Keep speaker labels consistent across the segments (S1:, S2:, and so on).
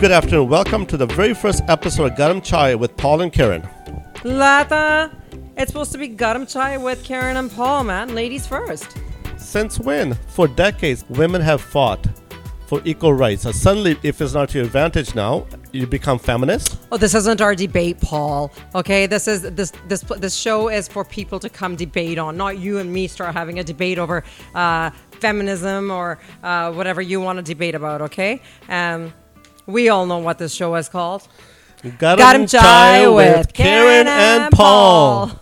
S1: Good afternoon. Welcome to the very first episode of Garam Chai with Paul and Karen.
S2: Lata, it's supposed to be Garam Chai with Karen and Paul, man. Ladies first.
S1: Since when? For decades, women have fought for equal rights. So suddenly, if it's not to your advantage now, you become feminist.
S2: Oh, this isn't our debate, Paul. Okay, this is this this this show is for people to come debate on, not you and me start having a debate over uh, feminism or uh, whatever you want to debate about. Okay, um, we all know what this show is called.
S1: Garam,
S2: Got him chai with Karen and Paul.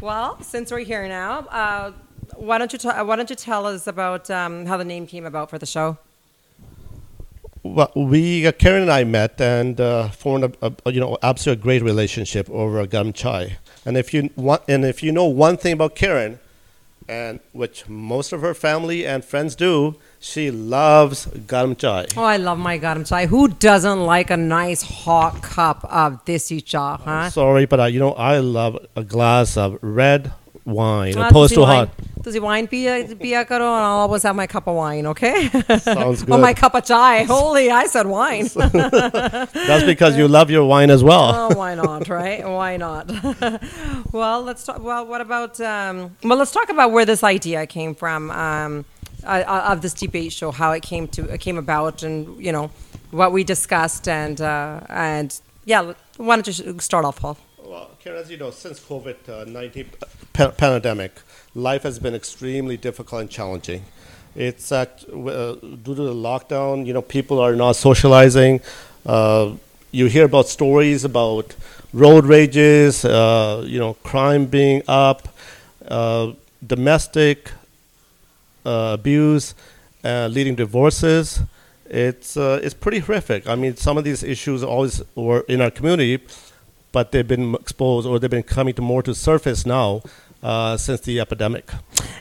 S2: Well, since we're here now, uh, why don't you ta- why don't you tell us about um, how the name came about for the show?
S1: Well, we uh, Karen and I met and uh, formed a, a you know absolute great relationship over Garam Chai. And if you want, and if you know one thing about Karen, and which most of her family and friends do, she loves Garam Chai.
S2: Oh, I love my garam chai. Who doesn't like a nice hot cup of desi cha, huh?
S1: Sorry, but I, you know I love a glass of red wine
S2: Ah,
S1: opposed to hot.
S2: Does he wine pia, pia karo? And I'll always have my cup of wine, okay?
S1: Sounds good.
S2: or my cup of chai. Holy, I said wine.
S1: That's because you love your wine as well.
S2: oh, why not, right? Why not? well, let's talk. Well, what about? Um, well, let's talk about where this idea came from um, uh, uh, of this debate show, how it came to it came about, and you know what we discussed, and uh, and yeah. Why don't you start off, Paul?
S1: Well, Karen, as you know, since COVID nineteen pa- pandemic, life has been extremely difficult and challenging. It's at, uh, due to the lockdown. You know, people are not socializing. Uh, you hear about stories about road rages. Uh, you know, crime being up, uh, domestic uh, abuse, uh, leading divorces. It's uh, it's pretty horrific. I mean, some of these issues always were in our community, but they've been exposed or they've been coming to more to surface now uh, since the epidemic.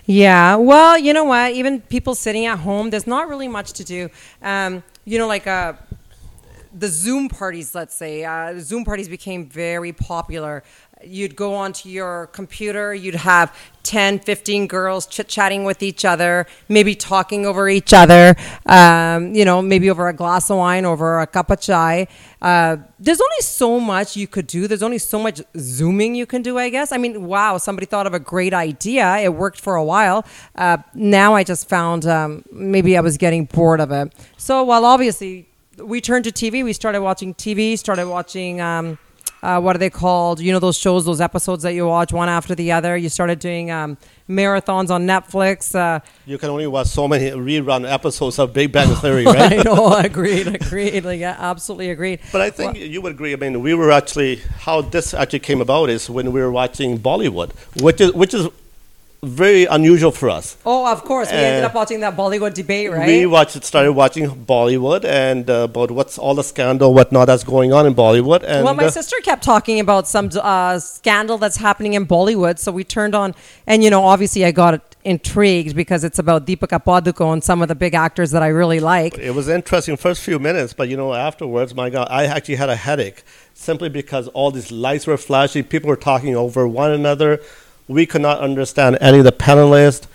S2: Yeah, well, you know what? Even people sitting at home, there's not really much to do. Um, you know, like uh, the Zoom parties, let's say. Uh, Zoom parties became very popular. You'd go onto your computer, you'd have 10, 15 girls chit chatting with each other, maybe talking over each other, um, you know, maybe over a glass of wine, over a cup of chai. Uh, there's only so much you could do. There's only so much Zooming you can do, I guess. I mean, wow, somebody thought of a great idea. It worked for a while. Uh, now I just found um, maybe I was getting bored of it. So, while obviously we turned to TV, we started watching TV, started watching. Um, uh, what are they called? You know those shows, those episodes that you watch one after the other. You started doing um, marathons on Netflix. Uh,
S1: You can only watch so many rerun episodes of Big Bang Theory, right?
S2: I know, I agreed, agreed. Like, yeah, absolutely agreed.
S1: But I think you would agree. I mean, we were actually how this actually came about is when we were watching Bollywood, which is which is very unusual for us.
S2: Oh, of course, we ended
S1: Uh,
S2: up watching that Bollywood debate, right?
S1: We watched, started watching Bollywood and uh, about what's all the scandal, whatnot that's going on in Bollywood. And
S2: well, my
S1: uh,
S2: sister kept talking about some uh, scandal that's happening in Bollywood, so we turned on, and you know, obviously, I got intrigued because it's about Deepika Padukone and some of the big actors that I really like.
S1: it was interesting first few minutes, but you know afterwards, my God, I actually had a headache simply because all these lights were flashing, people were talking over one another. We could not understand any of the panelists,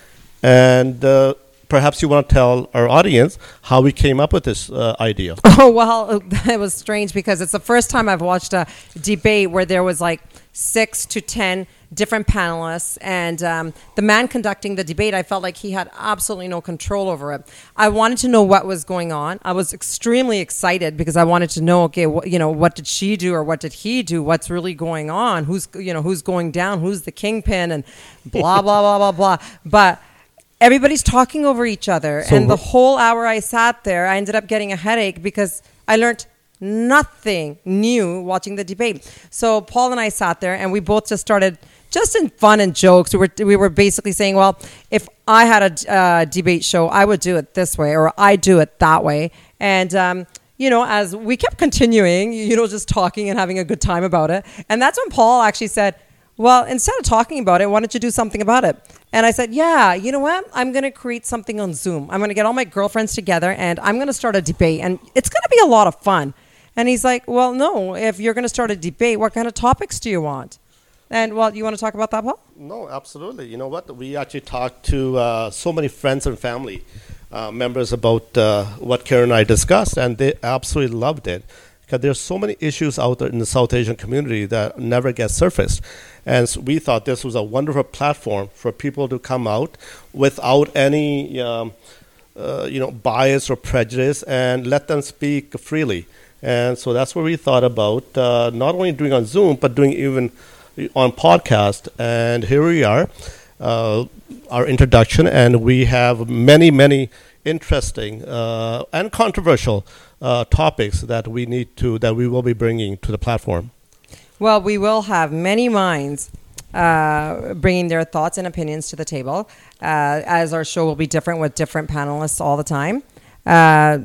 S1: and uh, perhaps you want to tell our audience how we came up with this uh, idea.
S2: Oh well, it was strange because it's the first time I've watched a debate where there was like six to ten different panelists, and um, the man conducting the debate, I felt like he had absolutely no control over it. I wanted to know what was going on. I was extremely excited because I wanted to know, okay, wh- you know, what did she do or what did he do? What's really going on? Who's you know who's going down? Who's the kingpin? And blah blah blah blah blah. But everybody's talking over each other
S1: So
S2: and the
S1: wh-
S2: whole hour i sat there i ended up getting a headache because i learned nothing new watching the debate so paul and i sat there and we both just started just in fun and jokes we were, we were basically saying well if i had a uh, debate show i would do it this way or i do it that way and um, you know, as we kept continuing, you know, just talking and having a good time about it. And that's when Paul actually said, Well, instead of talking about it, why don't you do something about it? And I said, Yeah, you know what? I'm going to create something on Zoom. I'm going to get all my girlfriends together and I'm going to start a debate. And it's going to be a lot of fun. And he's like, Well, no, if you're going to start a debate, what kind of topics do you want? And well, you want to talk about that, Paul?
S1: No, absolutely. You know what? We actually talked to uh, so many friends and family uh, members about uh, what Karen and I discussed, and they absolutely loved it. Because there's so many issues out there in the South Asian community that never get surfaced, and so we thought this was a wonderful platform for people to come out without any, um, uh, you know, bias or prejudice, and let them speak freely. And so that's what we thought about, uh, not only doing on Zoom, but doing even on podcast. And here we are, uh, our introduction, and we have many, many interesting uh, and controversial uh, topics that we need to that we will be bringing to the platform.
S2: Well, we will have many minds uh, bringing their thoughts and opinions to the table, uh, as our show will be different with different panelists all the time. Uh,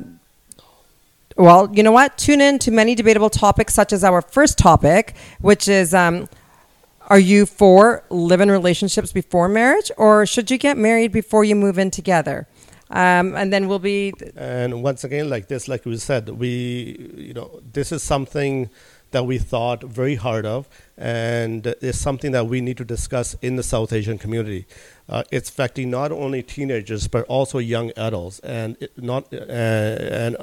S2: well, you know what? Tune in to many debatable topics, such as our first topic, which is um, Are you for live in relationships before marriage, or should you get married before you move in together? Um, and then we'll be
S1: And once again, like this, like we said, we, you know, this is something that we thought very hard of, and it's something that we need to discuss in the South Asian community. Uh, it's affecting not only teenagers but also young adults and not uh, and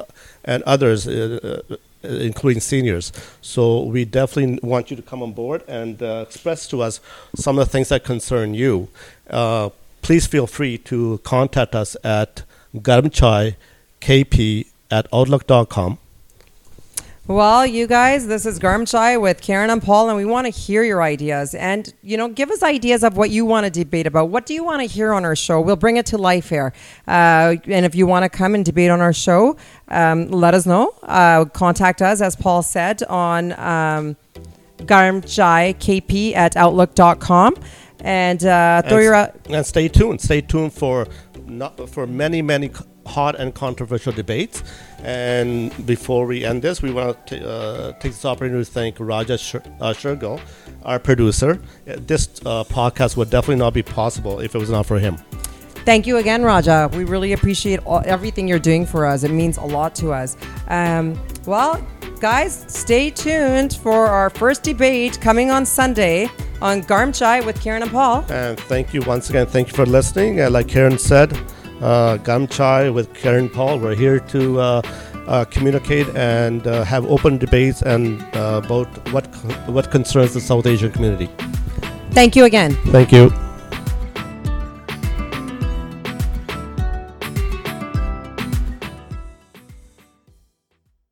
S1: and others, uh, uh, including seniors. So we definitely want you to come on board and uh, express to us some of the things that concern you. Please feel free to contact us at garmchaikp at outlook.com.
S2: Well, you guys, this is Garam Chai with Karen and Paul, and we want to hear your ideas. And, you know, give us ideas of what you want to debate about. What do you want to hear on our show? We'll bring it to life here. Uh, and if you want to come and debate on our show, um, let us know. Uh, contact us, as Paul said, on um, garmchaikp at outlook.com. And uh, throw
S1: and,
S2: your.
S1: and stay tuned. Stay tuned for not, for many many hot and controversial debates. And before we end this, we want to uh, take this opportunity to thank Raja Shur- uh, Shergill, our producer. Uh, This uh, podcast would definitely not be possible if it was not for him.
S2: Thank you again, Raja. We really appreciate all, everything you're doing for us. It means a lot to us. Um, well, guys, stay tuned for our first debate coming on Sunday on Garam Chai with Karen and Paul.
S1: And thank you once again. Thank you for listening. Uh, like Karen said, uh, Garam Chai with Karen Paul. We're here to uh, uh, communicate and uh, have open debates and uh, about what what concerns the South Asian community.
S2: Thank you again.
S1: Thank you.